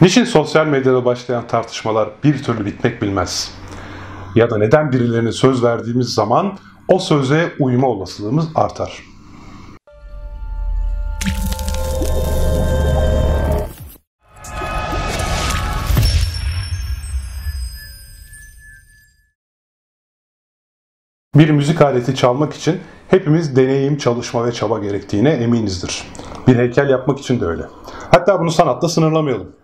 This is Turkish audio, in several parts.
Niçin sosyal medyada başlayan tartışmalar bir türlü bitmek bilmez? Ya da neden birilerine söz verdiğimiz zaman o söze uyma olasılığımız artar? Bir müzik aleti çalmak için hepimiz deneyim, çalışma ve çaba gerektiğine eminizdir. Bir heykel yapmak için de öyle. Hatta bunu sanatta sınırlamayalım.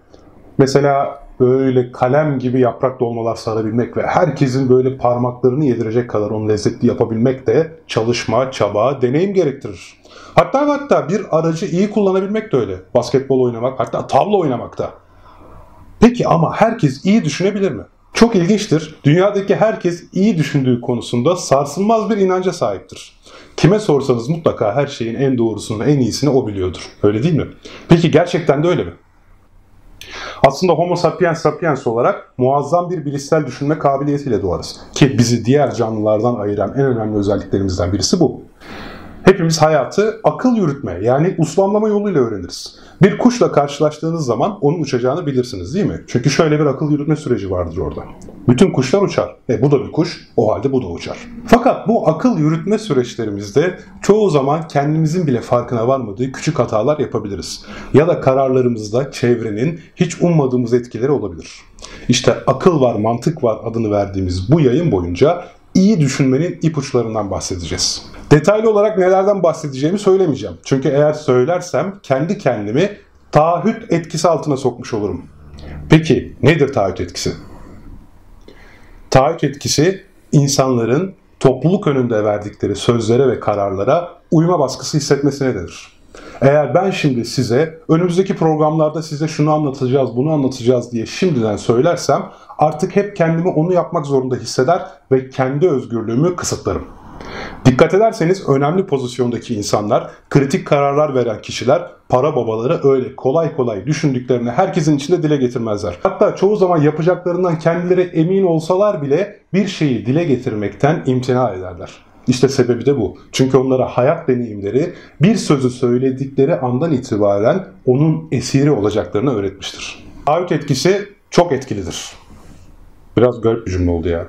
Mesela böyle kalem gibi yaprak dolmalar sarabilmek ve herkesin böyle parmaklarını yedirecek kadar onu lezzetli yapabilmek de çalışma, çaba, deneyim gerektirir. Hatta hatta bir aracı iyi kullanabilmek de öyle. Basketbol oynamak, hatta tavla oynamak da. Peki ama herkes iyi düşünebilir mi? Çok ilginçtir. Dünyadaki herkes iyi düşündüğü konusunda sarsılmaz bir inanca sahiptir. Kime sorsanız mutlaka her şeyin en doğrusunu, en iyisini o biliyordur. Öyle değil mi? Peki gerçekten de öyle mi? Aslında Homo sapiens sapiens olarak muazzam bir bilişsel düşünme kabiliyetiyle doğarız. Ki bizi diğer canlılardan ayıran en önemli özelliklerimizden birisi bu. Hepimiz hayatı akıl yürütme yani uslanlama yoluyla öğreniriz. Bir kuşla karşılaştığınız zaman onun uçacağını bilirsiniz değil mi? Çünkü şöyle bir akıl yürütme süreci vardır orada. Bütün kuşlar uçar. E bu da bir kuş, o halde bu da uçar. Fakat bu akıl yürütme süreçlerimizde çoğu zaman kendimizin bile farkına varmadığı küçük hatalar yapabiliriz. Ya da kararlarımızda çevrenin hiç ummadığımız etkileri olabilir. İşte akıl var, mantık var adını verdiğimiz bu yayın boyunca iyi düşünmenin ipuçlarından bahsedeceğiz. Detaylı olarak nelerden bahsedeceğimi söylemeyeceğim. Çünkü eğer söylersem kendi kendimi taahhüt etkisi altına sokmuş olurum. Peki nedir taahhüt etkisi? Taahhüt etkisi insanların topluluk önünde verdikleri sözlere ve kararlara uyma baskısı hissetmesine denir. Eğer ben şimdi size önümüzdeki programlarda size şunu anlatacağız, bunu anlatacağız diye şimdiden söylersem artık hep kendimi onu yapmak zorunda hisseder ve kendi özgürlüğümü kısıtlarım. Dikkat ederseniz önemli pozisyondaki insanlar, kritik kararlar veren kişiler, para babaları öyle kolay kolay düşündüklerini herkesin içinde dile getirmezler. Hatta çoğu zaman yapacaklarından kendileri emin olsalar bile bir şeyi dile getirmekten imtina ederler. İşte sebebi de bu. Çünkü onlara hayat deneyimleri bir sözü söyledikleri andan itibaren onun esiri olacaklarını öğretmiştir. Taahhüt etkisi çok etkilidir. Biraz garip bir cümle oldu ya.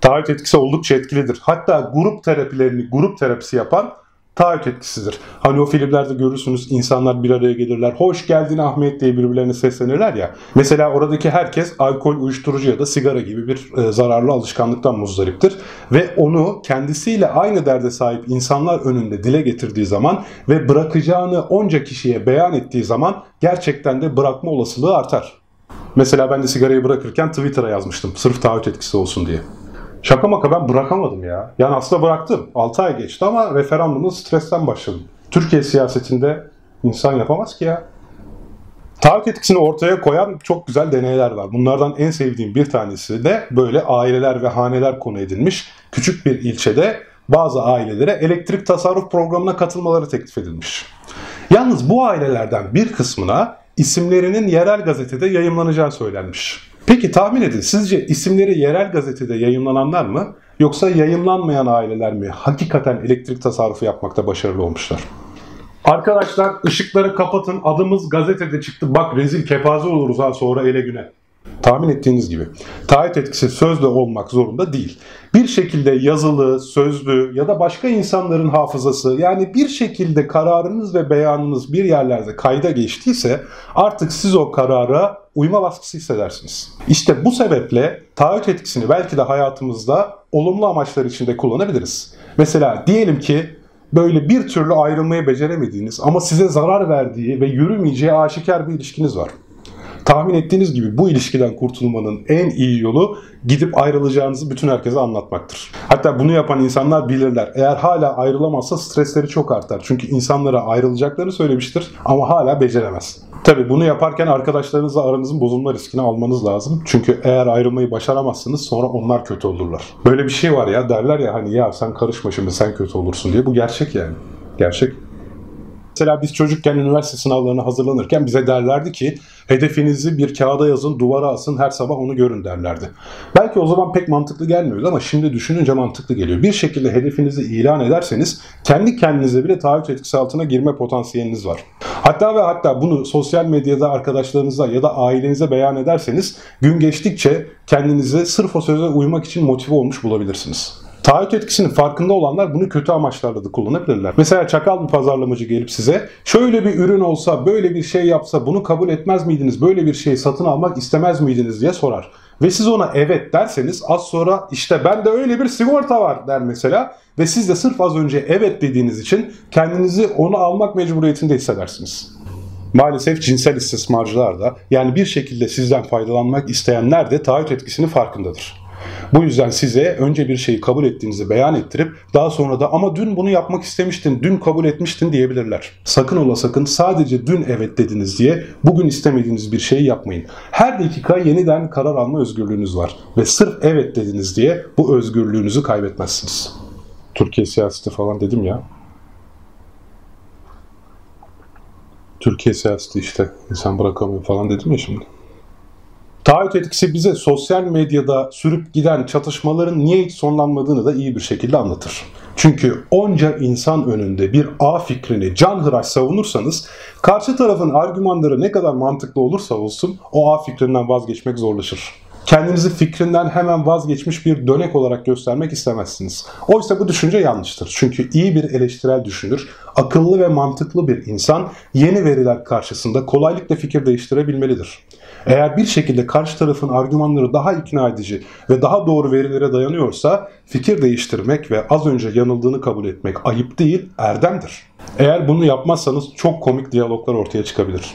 Taahhüt etkisi oldukça etkilidir. Hatta grup terapilerini, grup terapisi yapan taahhüt etkisidir. Hani o filmlerde görürsünüz insanlar bir araya gelirler. Hoş geldin Ahmet diye birbirlerine seslenirler ya. Mesela oradaki herkes alkol, uyuşturucu ya da sigara gibi bir e, zararlı alışkanlıktan muzdariptir. Ve onu kendisiyle aynı derde sahip insanlar önünde dile getirdiği zaman ve bırakacağını onca kişiye beyan ettiği zaman gerçekten de bırakma olasılığı artar. Mesela ben de sigarayı bırakırken Twitter'a yazmıştım. Sırf taahhüt etkisi olsun diye. Şaka maka ben bırakamadım ya. Yani aslında bıraktım. 6 ay geçti ama referandumda stresten başladım. Türkiye siyasetinde insan yapamaz ki ya. Taahhüt etkisini ortaya koyan çok güzel deneyler var. Bunlardan en sevdiğim bir tanesi de böyle aileler ve haneler konu edilmiş. Küçük bir ilçede bazı ailelere elektrik tasarruf programına katılmaları teklif edilmiş. Yalnız bu ailelerden bir kısmına isimlerinin yerel gazetede yayımlanacağı söylenmiş. Peki tahmin edin sizce isimleri yerel gazetede yayınlananlar mı yoksa yayınlanmayan aileler mi hakikaten elektrik tasarrufu yapmakta başarılı olmuşlar? Arkadaşlar ışıkları kapatın adımız gazetede çıktı bak rezil kepaze oluruz ha sonra ele güne. Tahmin ettiğiniz gibi taahhüt etkisi sözlü olmak zorunda değil. Bir şekilde yazılı, sözlü ya da başka insanların hafızası yani bir şekilde kararınız ve beyanınız bir yerlerde kayda geçtiyse artık siz o karara uyma baskısı hissedersiniz. İşte bu sebeple taahhüt etkisini belki de hayatımızda olumlu amaçlar içinde kullanabiliriz. Mesela diyelim ki böyle bir türlü ayrılmayı beceremediğiniz ama size zarar verdiği ve yürümeyeceği aşikar bir ilişkiniz var. Tahmin ettiğiniz gibi bu ilişkiden kurtulmanın en iyi yolu gidip ayrılacağınızı bütün herkese anlatmaktır. Hatta bunu yapan insanlar bilirler. Eğer hala ayrılamazsa stresleri çok artar. Çünkü insanlara ayrılacaklarını söylemiştir ama hala beceremez. Tabi bunu yaparken arkadaşlarınızla aranızın bozulma riskini almanız lazım. Çünkü eğer ayrılmayı başaramazsınız sonra onlar kötü olurlar. Böyle bir şey var ya derler ya hani ya sen karışma şimdi sen kötü olursun diye. Bu gerçek yani. Gerçek. Mesela biz çocukken üniversite sınavlarına hazırlanırken bize derlerdi ki hedefinizi bir kağıda yazın, duvara asın, her sabah onu görün derlerdi. Belki o zaman pek mantıklı gelmiyordu ama şimdi düşününce mantıklı geliyor. Bir şekilde hedefinizi ilan ederseniz kendi kendinize bile taahhüt etkisi altına girme potansiyeliniz var. Hatta ve hatta bunu sosyal medyada arkadaşlarınıza ya da ailenize beyan ederseniz gün geçtikçe kendinizi sırf o söze uymak için motive olmuş bulabilirsiniz. Taahhüt etkisinin farkında olanlar bunu kötü amaçlarda da kullanabilirler. Mesela çakal bir pazarlamacı gelip size şöyle bir ürün olsa, böyle bir şey yapsa bunu kabul etmez miydiniz, böyle bir şeyi satın almak istemez miydiniz diye sorar. Ve siz ona evet derseniz az sonra işte bende öyle bir sigorta var der mesela. Ve siz de sırf az önce evet dediğiniz için kendinizi onu almak mecburiyetinde hissedersiniz. Maalesef cinsel istismarcılar da yani bir şekilde sizden faydalanmak isteyenler de taahhüt etkisinin farkındadır. Bu yüzden size önce bir şeyi kabul ettiğinizi beyan ettirip daha sonra da ama dün bunu yapmak istemiştin, dün kabul etmiştin diyebilirler. Sakın ola sakın sadece dün evet dediniz diye bugün istemediğiniz bir şeyi yapmayın. Her dakika yeniden karar alma özgürlüğünüz var ve sırf evet dediniz diye bu özgürlüğünüzü kaybetmezsiniz. Türkiye siyaseti falan dedim ya. Türkiye siyaseti işte insan bırakamıyor falan dedim ya şimdi. Taahhüt etkisi bize sosyal medyada sürüp giden çatışmaların niye hiç sonlanmadığını da iyi bir şekilde anlatır. Çünkü onca insan önünde bir A fikrini canhıraş savunursanız karşı tarafın argümanları ne kadar mantıklı olursa olsun o A fikrinden vazgeçmek zorlaşır. Kendinizi fikrinden hemen vazgeçmiş bir dönek olarak göstermek istemezsiniz. Oysa bu düşünce yanlıştır. Çünkü iyi bir eleştirel düşünür, akıllı ve mantıklı bir insan yeni veriler karşısında kolaylıkla fikir değiştirebilmelidir. Eğer bir şekilde karşı tarafın argümanları daha ikna edici ve daha doğru verilere dayanıyorsa fikir değiştirmek ve az önce yanıldığını kabul etmek ayıp değil, erdemdir. Eğer bunu yapmazsanız çok komik diyaloglar ortaya çıkabilir.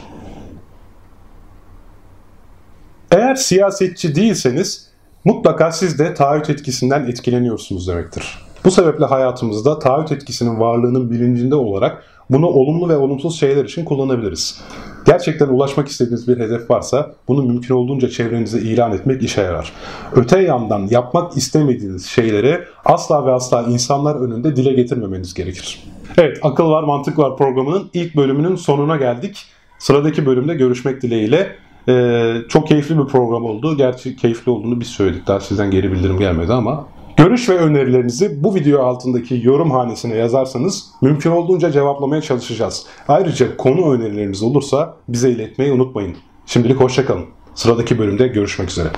Eğer siyasetçi değilseniz mutlaka siz de taahhüt etkisinden etkileniyorsunuz demektir. Bu sebeple hayatımızda taahhüt etkisinin varlığının bilincinde olarak bunu olumlu ve olumsuz şeyler için kullanabiliriz. Gerçekten ulaşmak istediğiniz bir hedef varsa bunu mümkün olduğunca çevrenize ilan etmek işe yarar. Öte yandan yapmak istemediğiniz şeyleri asla ve asla insanlar önünde dile getirmemeniz gerekir. Evet, Akıl Var Mantık Var programının ilk bölümünün sonuna geldik. Sıradaki bölümde görüşmek dileğiyle. Ee, çok keyifli bir program oldu. Gerçi keyifli olduğunu biz söyledik. Daha sizden geri bildirim gelmedi ama Görüş ve önerilerinizi bu video altındaki yorum hanesine yazarsanız mümkün olduğunca cevaplamaya çalışacağız. Ayrıca konu önerileriniz olursa bize iletmeyi unutmayın. Şimdilik hoşçakalın. Sıradaki bölümde görüşmek üzere.